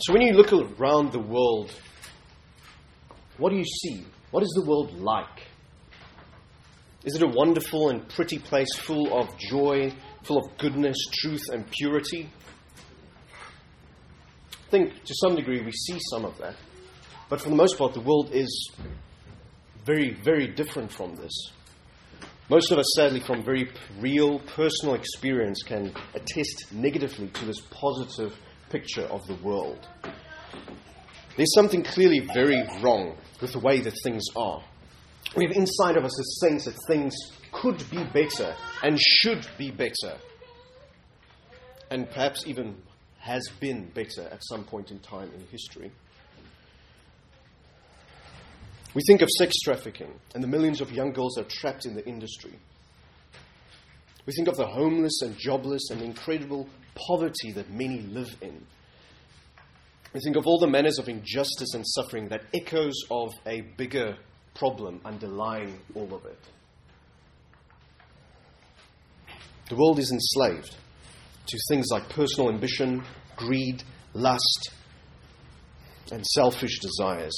So when you look around the world, what do you see? What is the world like? Is it a wonderful and pretty place full of joy, full of goodness, truth, and purity? I think to some degree we see some of that. But for the most part, the world is very, very different from this. Most of us, sadly, from very real personal experience, can attest negatively to this positive picture of the world. There's something clearly very wrong with the way that things are. We have inside of us a sense that things could be better and should be better, and perhaps even has been better at some point in time in history. We think of sex trafficking and the millions of young girls that are trapped in the industry. We think of the homeless and jobless and incredible poverty that many live in. We think of all the manners of injustice and suffering that echoes of a bigger problem underlying all of it. The world is enslaved to things like personal ambition, greed, lust, and selfish desires.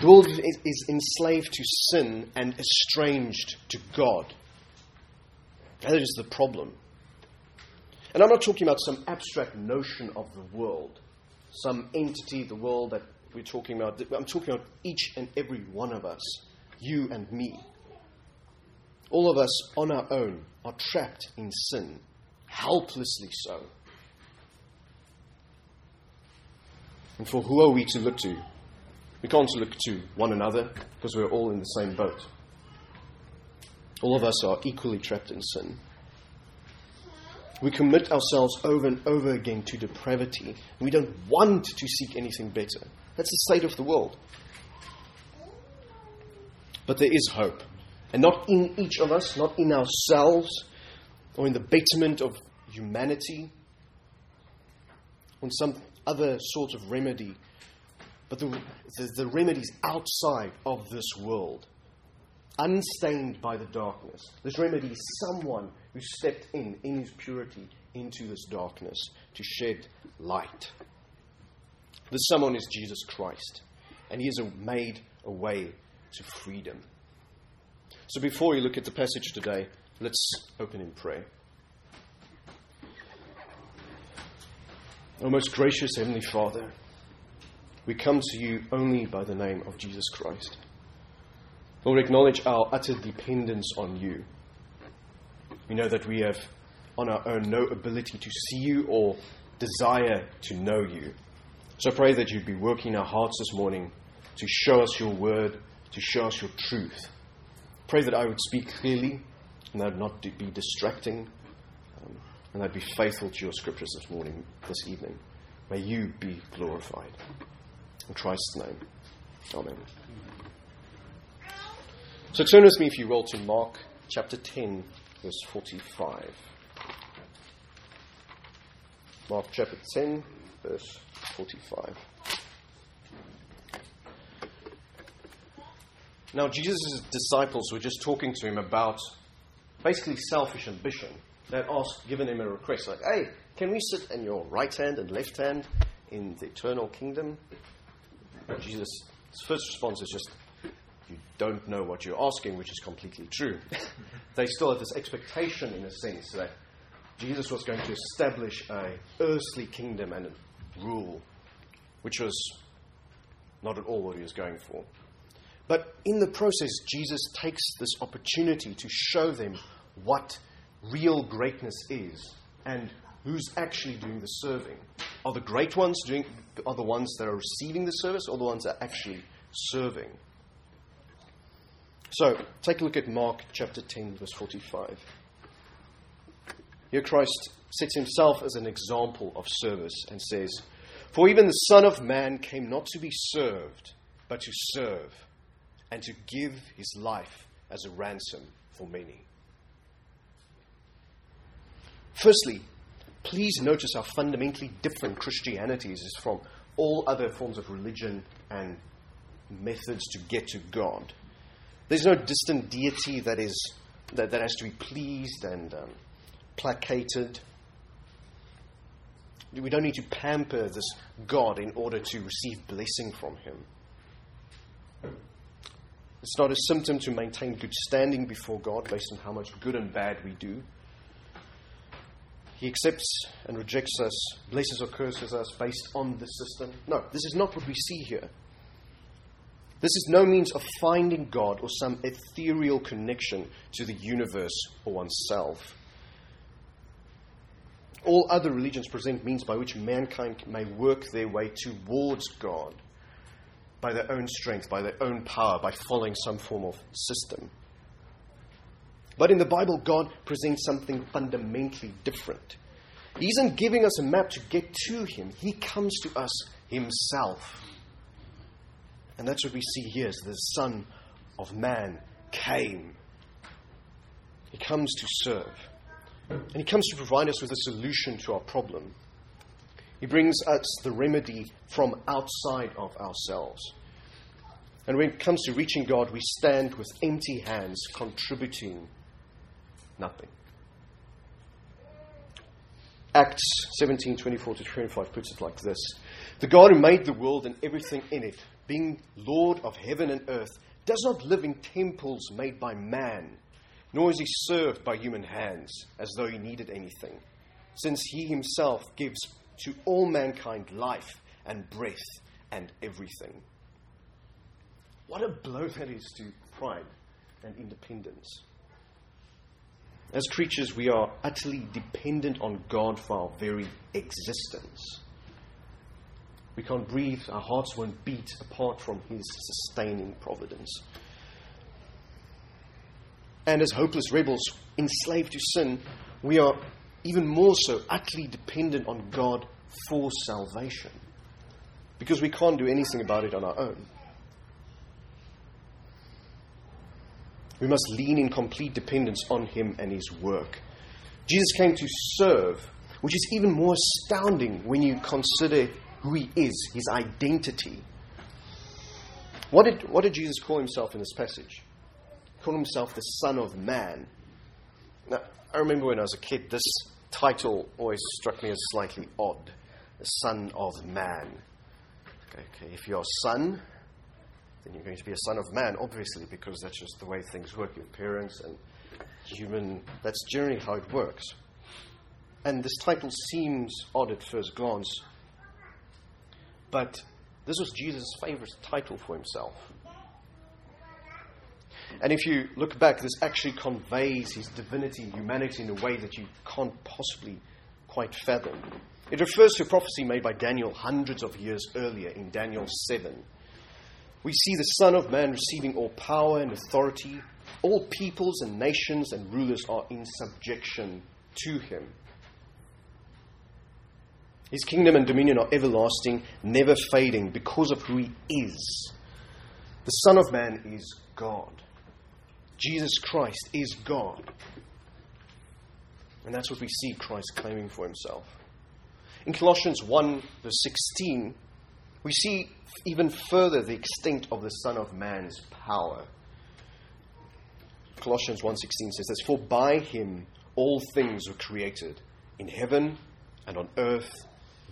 The world is, enslaved to sin and estranged to God. That is the problem. And I'm not talking about some abstract notion of the world, some entity, the world that we're talking about. I'm talking about each and every one of us, you and me. All of us on our own are trapped in sin, helplessly so. And for who are we to look to? We can't look to one another because we're all in the same boat. All of us are equally trapped in sin. We commit ourselves over and over again to depravity, we don't want to seek anything better. That's the state of the world. But there is hope. And not in each of us, not in ourselves, or in the betterment of humanity, on some other sort of remedy, but the, the, the remedies outside of this world, unstained by the darkness. This remedy is someone who stepped in, in his purity, into this darkness to shed light. This someone is Jesus Christ, and he has made a way to freedom. So before we look at the passage today, let's open in prayer. O most gracious Heavenly Father, we come to you only by the name of Jesus Christ. Lord, acknowledge our utter dependence on you. We know that we have on our own no ability to see you or desire to know you. So pray that you'd be working our hearts this morning to show us your word, to show us your truth. Pray that I would speak clearly and that I would not be distracting, um, and I'd be faithful to your scriptures this morning, this evening. May you be glorified. In Christ's name. Amen. So turn with me, if you will, to Mark chapter 10, verse 45. Mark chapter 10, verse 45. Now, Jesus' disciples were just talking to him about basically selfish ambition. They had asked, given him a request, like, hey, can we sit in your right hand and left hand in the eternal kingdom? And Jesus' first response is just, don't know what you're asking, which is completely true. they still had this expectation, in a sense, that Jesus was going to establish a earthly kingdom and rule, which was not at all what he was going for. But in the process, Jesus takes this opportunity to show them what real greatness is and who's actually doing the serving. Are the great ones doing are the ones that are receiving the service or the ones that are actually serving? So take a look at Mark chapter 10, verse 45. Here Christ sets himself as an example of service and says, For even the Son of Man came not to be served, but to serve, and to give his life as a ransom for many. Firstly, please notice how fundamentally different Christianity is from all other forms of religion and methods to get to God. There's no distant deity that, is, that, that has to be pleased and um, placated. We don't need to pamper this God in order to receive blessing from Him. It's not a symptom to maintain good standing before God based on how much good and bad we do. He accepts and rejects us, blesses or curses us based on the system. No, this is not what we see here. This is no means of finding God or some ethereal connection to the universe or oneself. All other religions present means by which mankind may work their way towards God by their own strength, by their own power, by following some form of system. But in the Bible, God presents something fundamentally different. He isn't giving us a map to get to Him, He comes to us Himself. And that's what we see here is the Son of Man came. He comes to serve. And He comes to provide us with a solution to our problem. He brings us the remedy from outside of ourselves. And when it comes to reaching God, we stand with empty hands, contributing nothing. Acts 17 24 to 25 puts it like this The God who made the world and everything in it, being Lord of heaven and earth, does not live in temples made by man, nor is he served by human hands as though he needed anything, since he himself gives to all mankind life and breath and everything. What a blow that is to pride and independence. As creatures, we are utterly dependent on God for our very existence. We can't breathe, our hearts won't beat apart from His sustaining providence. And as hopeless rebels enslaved to sin, we are even more so utterly dependent on God for salvation because we can't do anything about it on our own. We must lean in complete dependence on Him and His work. Jesus came to serve, which is even more astounding when you consider who He is, His identity. What did, what did Jesus call Himself in this passage? He called Himself the Son of Man. Now, I remember when I was a kid, this title always struck me as slightly odd the Son of Man. Okay, if you're a son, then you're going to be a son of man, obviously, because that's just the way things work. Your parents and human, that's generally how it works. And this title seems odd at first glance, but this was Jesus' favorite title for himself. And if you look back, this actually conveys his divinity and humanity in a way that you can't possibly quite fathom. It refers to a prophecy made by Daniel hundreds of years earlier in Daniel 7. We see the Son of Man receiving all power and authority. All peoples and nations and rulers are in subjection to him. His kingdom and dominion are everlasting, never fading, because of who he is. The Son of Man is God. Jesus Christ is God. And that's what we see Christ claiming for himself. In Colossians 1, verse 16, we see even further the extent of the Son of Man's power. Colossians 1:16 says this, "For by him all things were created, in heaven and on earth,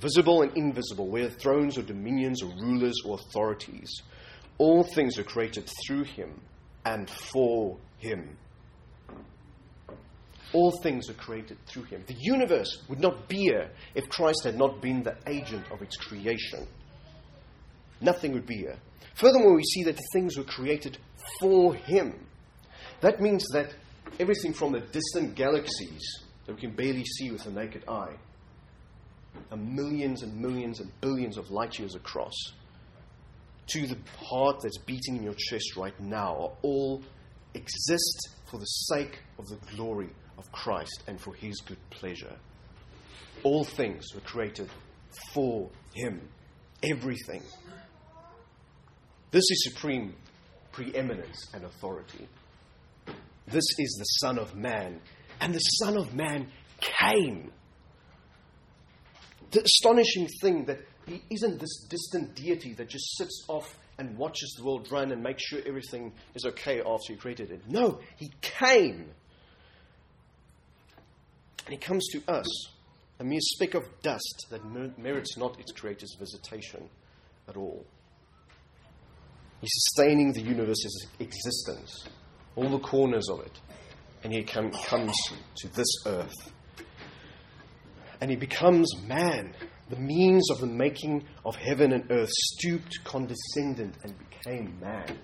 visible and invisible, whether thrones or dominions or rulers or authorities. All things are created through him and for him." All things are created through him. The universe would not be here if Christ had not been the agent of its creation. Nothing would be here. Furthermore, we see that the things were created for him. That means that everything from the distant galaxies that we can barely see with the naked eye are millions and millions and billions of light years across to the heart that's beating in your chest right now all exist for the sake of the glory of Christ and for his good pleasure. All things were created for him. Everything. This is supreme preeminence and authority. This is the Son of Man. And the Son of Man came. The astonishing thing that he isn't this distant deity that just sits off and watches the world run and makes sure everything is okay after he created it. No, he came. And he comes to us a mere speck of dust that merits not its creator's visitation at all. He's sustaining the universe's existence, all the corners of it. And he comes to this earth. And he becomes man. The means of the making of heaven and earth stooped, condescended, and became man.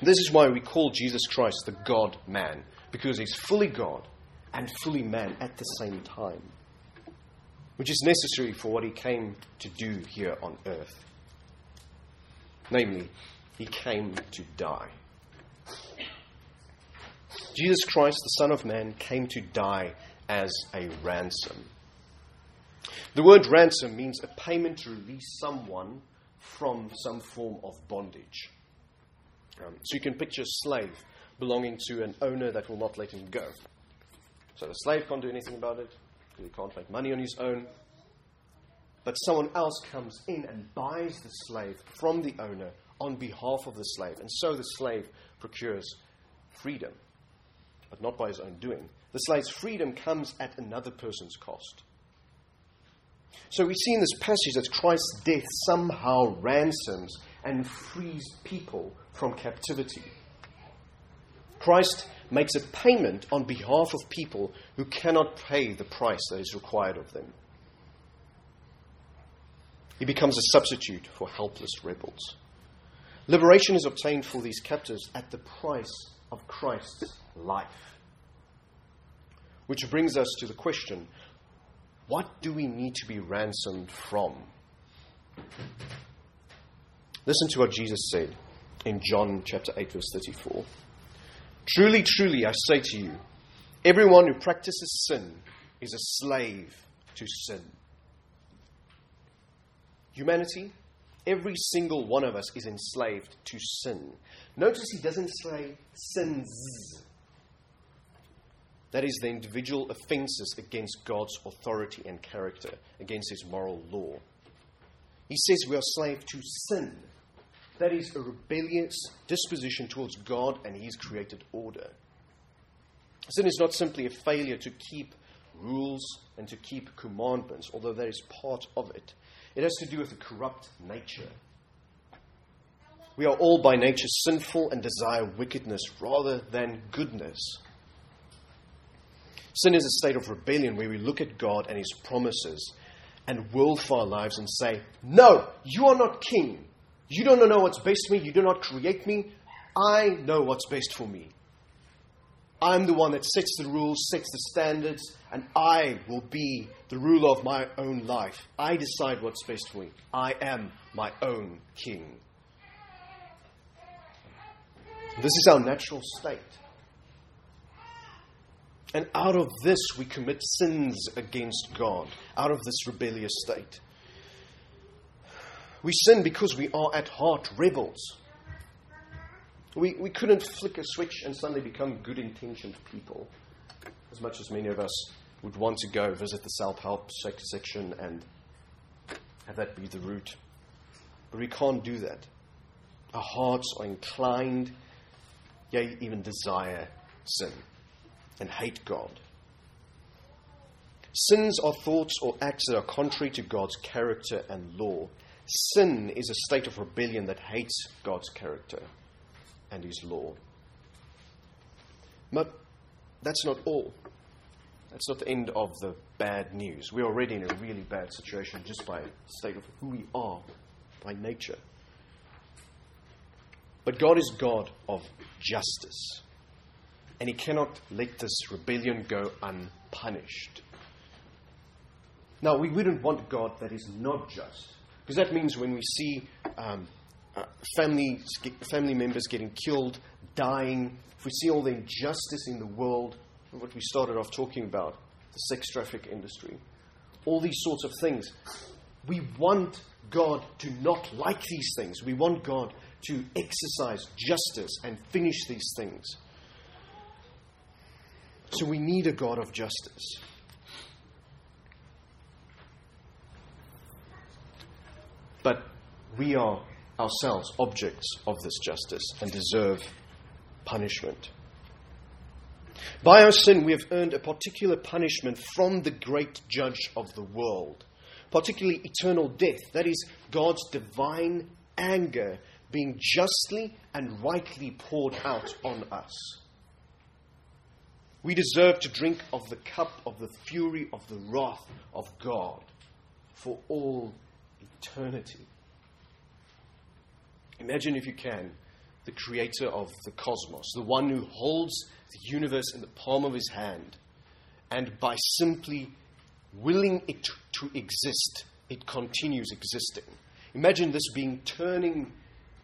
This is why we call Jesus Christ the God man, because he's fully God and fully man at the same time, which is necessary for what he came to do here on earth. Namely, he came to die. Jesus Christ, the Son of Man, came to die as a ransom. The word ransom means a payment to release someone from some form of bondage. Um, so you can picture a slave belonging to an owner that will not let him go. So the slave can't do anything about it because he can't make money on his own. But someone else comes in and buys the slave from the owner on behalf of the slave. And so the slave procures freedom, but not by his own doing. The slave's freedom comes at another person's cost. So we see in this passage that Christ's death somehow ransoms and frees people from captivity. Christ makes a payment on behalf of people who cannot pay the price that is required of them. He becomes a substitute for helpless rebels. Liberation is obtained for these captives at the price of Christ's life. Which brings us to the question what do we need to be ransomed from? Listen to what Jesus said in John chapter 8, verse 34. Truly, truly, I say to you, everyone who practices sin is a slave to sin. Humanity, every single one of us is enslaved to sin. Notice he doesn't say sins. That is the individual offenses against God's authority and character, against his moral law. He says we are slaves to sin. That is a rebellious disposition towards God and His created order. Sin is not simply a failure to keep rules and to keep commandments, although that is part of it. It has to do with a corrupt nature. We are all by nature sinful and desire wickedness rather than goodness. Sin is a state of rebellion where we look at God and His promises and will for our lives and say, No, you are not king. You don't know what's best for me. You do not create me. I know what's best for me. I'm the one that sets the rules, sets the standards, and I will be the ruler of my own life. I decide what's best for me. I am my own king. This is our natural state. And out of this, we commit sins against God, out of this rebellious state. We sin because we are at heart rebels. We, we couldn't flick a switch and suddenly become good intentioned people, as much as many of us would want to go visit the self help section and have that be the route. But we can't do that. Our hearts are inclined, yea, even desire sin and hate God. Sins are thoughts or acts that are contrary to God's character and law. Sin is a state of rebellion that hates God's character and His law. But that's not all. That's not the end of the bad news. We're already in a really bad situation just by state of who we are by nature. But God is God of justice. And He cannot let this rebellion go unpunished. Now, we wouldn't want God that is not just. Because that means when we see um, uh, family, family members getting killed, dying, if we see all the injustice in the world, what we started off talking about, the sex traffic industry, all these sorts of things, we want God to not like these things. We want God to exercise justice and finish these things. So we need a God of justice. But we are ourselves objects of this justice and deserve punishment. By our sin, we have earned a particular punishment from the great judge of the world, particularly eternal death. That is, God's divine anger being justly and rightly poured out on us. We deserve to drink of the cup of the fury of the wrath of God for all eternity. Imagine, if you can, the creator of the cosmos, the one who holds the universe in the palm of his hand, and by simply willing it to exist, it continues existing. Imagine this being turning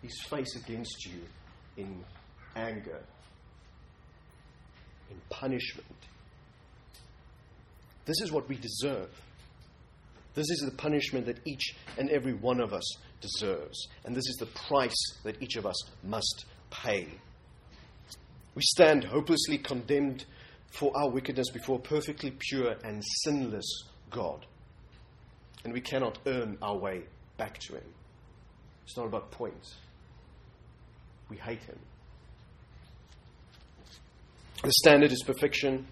his face against you in anger, in punishment. This is what we deserve. This is the punishment that each and every one of us deserves. And this is the price that each of us must pay. We stand hopelessly condemned for our wickedness before a perfectly pure and sinless God. And we cannot earn our way back to Him. It's not about points. We hate Him. The standard is perfection,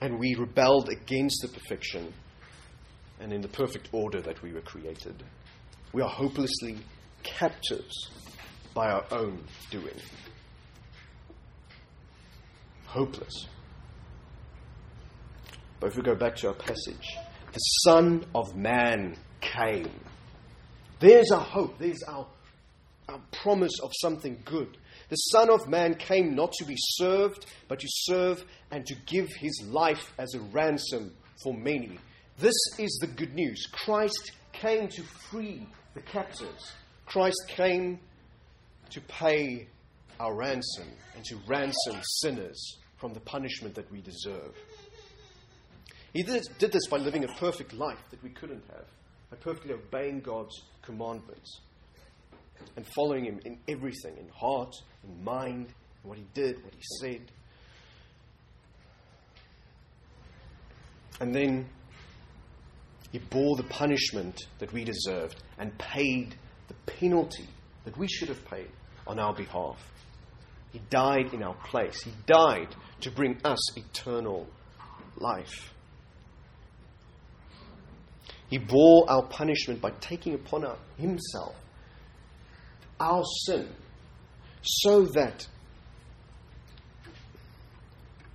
and we rebelled against the perfection and in the perfect order that we were created. We are hopelessly captives by our own doing. Hopeless. But if we go back to our passage, the Son of Man came. There's our hope. There's our, our promise of something good. The Son of Man came not to be served, but to serve and to give his life as a ransom for many. This is the good news. Christ came to free the captives. Christ came to pay our ransom and to ransom sinners from the punishment that we deserve. He did, this by living a perfect life that we couldn't have, by perfectly obeying God's commandments and following Him in everything in heart, in mind, in what He did, what He said. And then he bore the punishment that we deserved and paid the penalty that we should have paid on our behalf. He died in our place. He died to bring us eternal life. He bore our punishment by taking upon himself our sin so that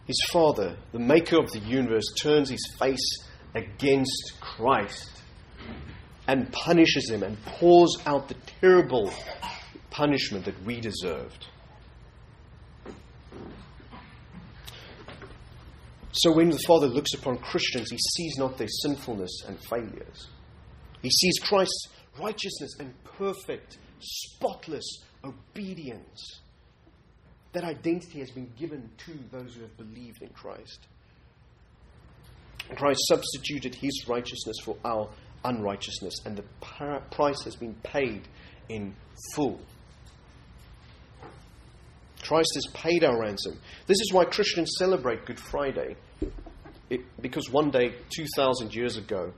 his Father, the maker of the universe, turns his face against Christ and punishes him and pours out the terrible punishment that we deserved. So when the Father looks upon Christians, he sees not their sinfulness and failures. He sees Christ's righteousness and perfect, spotless obedience. That identity has been given to those who have believed in Christ. Christ substituted his righteousness for our unrighteousness, and the price has been paid in full. Christ has paid our ransom. This is why Christians celebrate Good Friday. It, because one day, 2,000 years ago,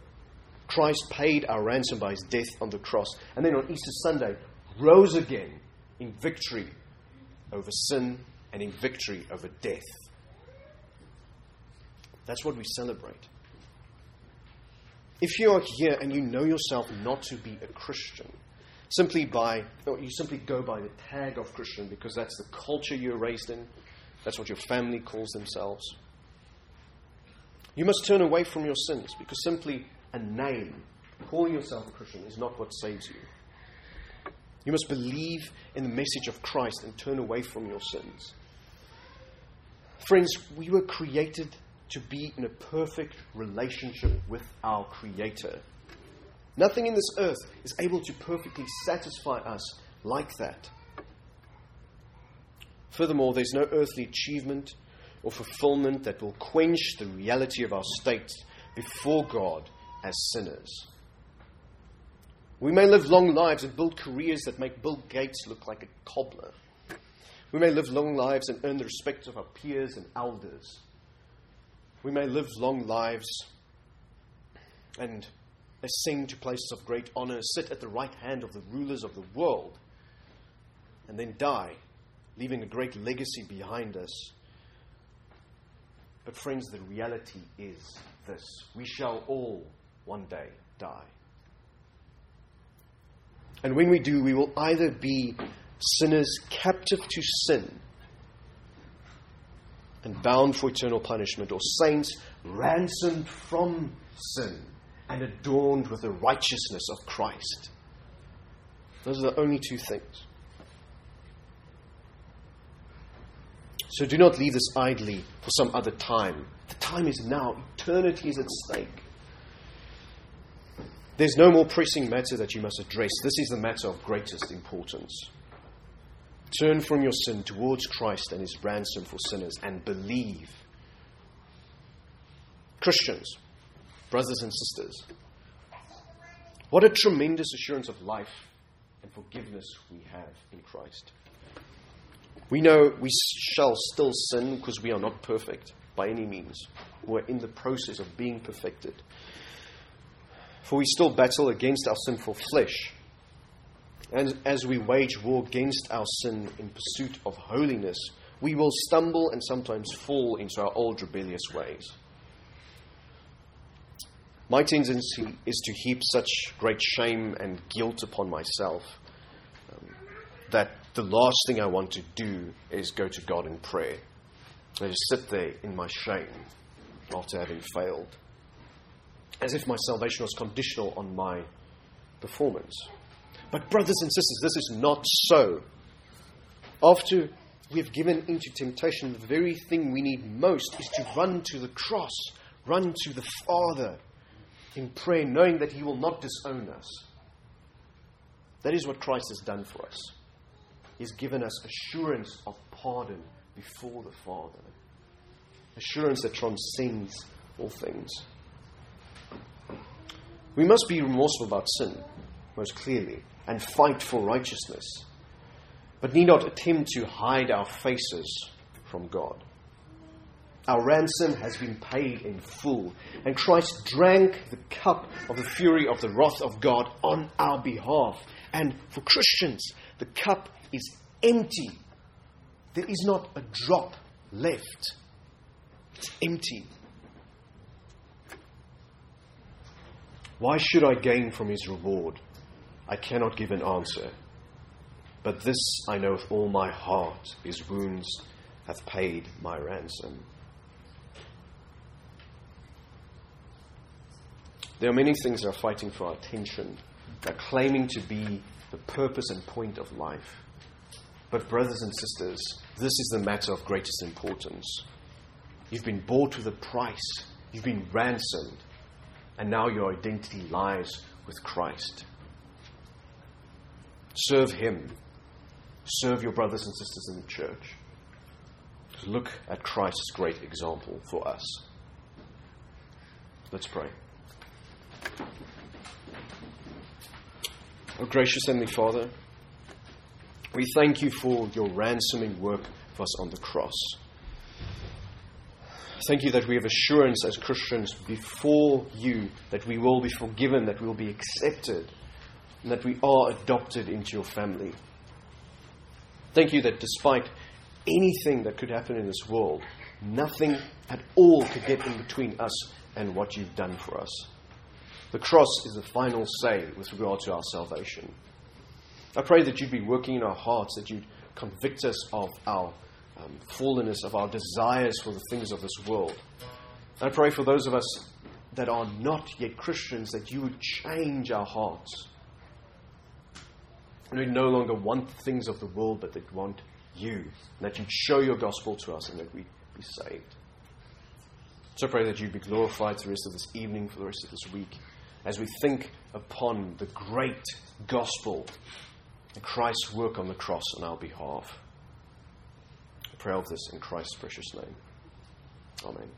Christ paid our ransom by his death on the cross. And then on Easter Sunday, rose again in victory over sin and in victory over death. That's what we celebrate. If you are here and you know yourself not to be a Christian, simply by, you simply go by the tag of Christian because that's the culture you're raised in, that's what your family calls themselves, you must turn away from your sins because simply a name, calling yourself a Christian, is not what saves you. You must believe in the message of Christ and turn away from your sins. Friends, we were created to be in a perfect relationship with our Creator. Nothing in this earth is able to perfectly satisfy us like that. Furthermore, there's no earthly achievement or fulfillment that will quench the reality of our state before God as sinners. We may live long lives and build careers that make Bill Gates look like a cobbler. We may live long lives and earn the respect of our peers and elders. We may live long lives and ascend to places of great honor, sit at the right hand of the rulers of the world, and then die, leaving a great legacy behind us. But, friends, the reality is this we shall all one day die. And when we do, we will either be sinners captive to sin and bound for eternal punishment, or saints ransomed from sin and adorned with the righteousness of Christ. Those are the only two things. So do not leave this idly for some other time. The time is now, eternity is at stake. There's no more pressing matter that you must address. This is the matter of greatest importance. Turn from your sin towards Christ and his ransom for sinners and believe. Christians, brothers and sisters, what a tremendous assurance of life and forgiveness we have in Christ. We know we shall still sin because we are not perfect by any means. We're in the process of being perfected. For we still battle against our sinful flesh. And as we wage war against our sin in pursuit of holiness, we will stumble and sometimes fall into our old rebellious ways. My tendency is to heap such great shame and guilt upon myself um, that the last thing I want to do is go to God in prayer. I just sit there in my shame after having failed, as if my salvation was conditional on my performance. But, brothers and sisters, this is not so. After we've given into temptation, the very thing we need most is to run to the cross, run to the Father in prayer, knowing that He will not disown us. That is what Christ has done for us. He's given us assurance of pardon before the Father, assurance that transcends all things. We must be remorseful about sin, most clearly, and fight for righteousness, but need not attempt to hide our faces from God. Our ransom has been paid in full, and Christ drank the cup of the fury of the wrath of God on our behalf. And for Christians, the cup is empty. There is not a drop left. It's empty. Why should I gain from his reward? I cannot give an answer. But this I know with all my heart his wounds hath paid my ransom. There are many things that are fighting for our attention, that are claiming to be the purpose and point of life. But, brothers and sisters, this is the matter of greatest importance. You've been bought with a price, you've been ransomed, and now your identity lies with Christ. Serve Him, serve your brothers and sisters in the church. Look at Christ's great example for us. Let's pray. Oh, gracious Heavenly Father, we thank you for your ransoming work for us on the cross. Thank you that we have assurance as Christians before you that we will be forgiven, that we will be accepted, and that we are adopted into your family. Thank you that despite anything that could happen in this world, nothing at all could get in between us and what you've done for us. The cross is the final say with regard to our salvation. I pray that you'd be working in our hearts, that you'd convict us of our um, fallenness, of our desires for the things of this world. I pray for those of us that are not yet Christians that you would change our hearts. And we no longer want the things of the world, but that want you. And that you'd show your gospel to us and that we'd be saved. So I pray that you'd be glorified for the rest of this evening, for the rest of this week as we think upon the great gospel and Christ's work on the cross on our behalf. Pray of this in Christ's precious name. Amen.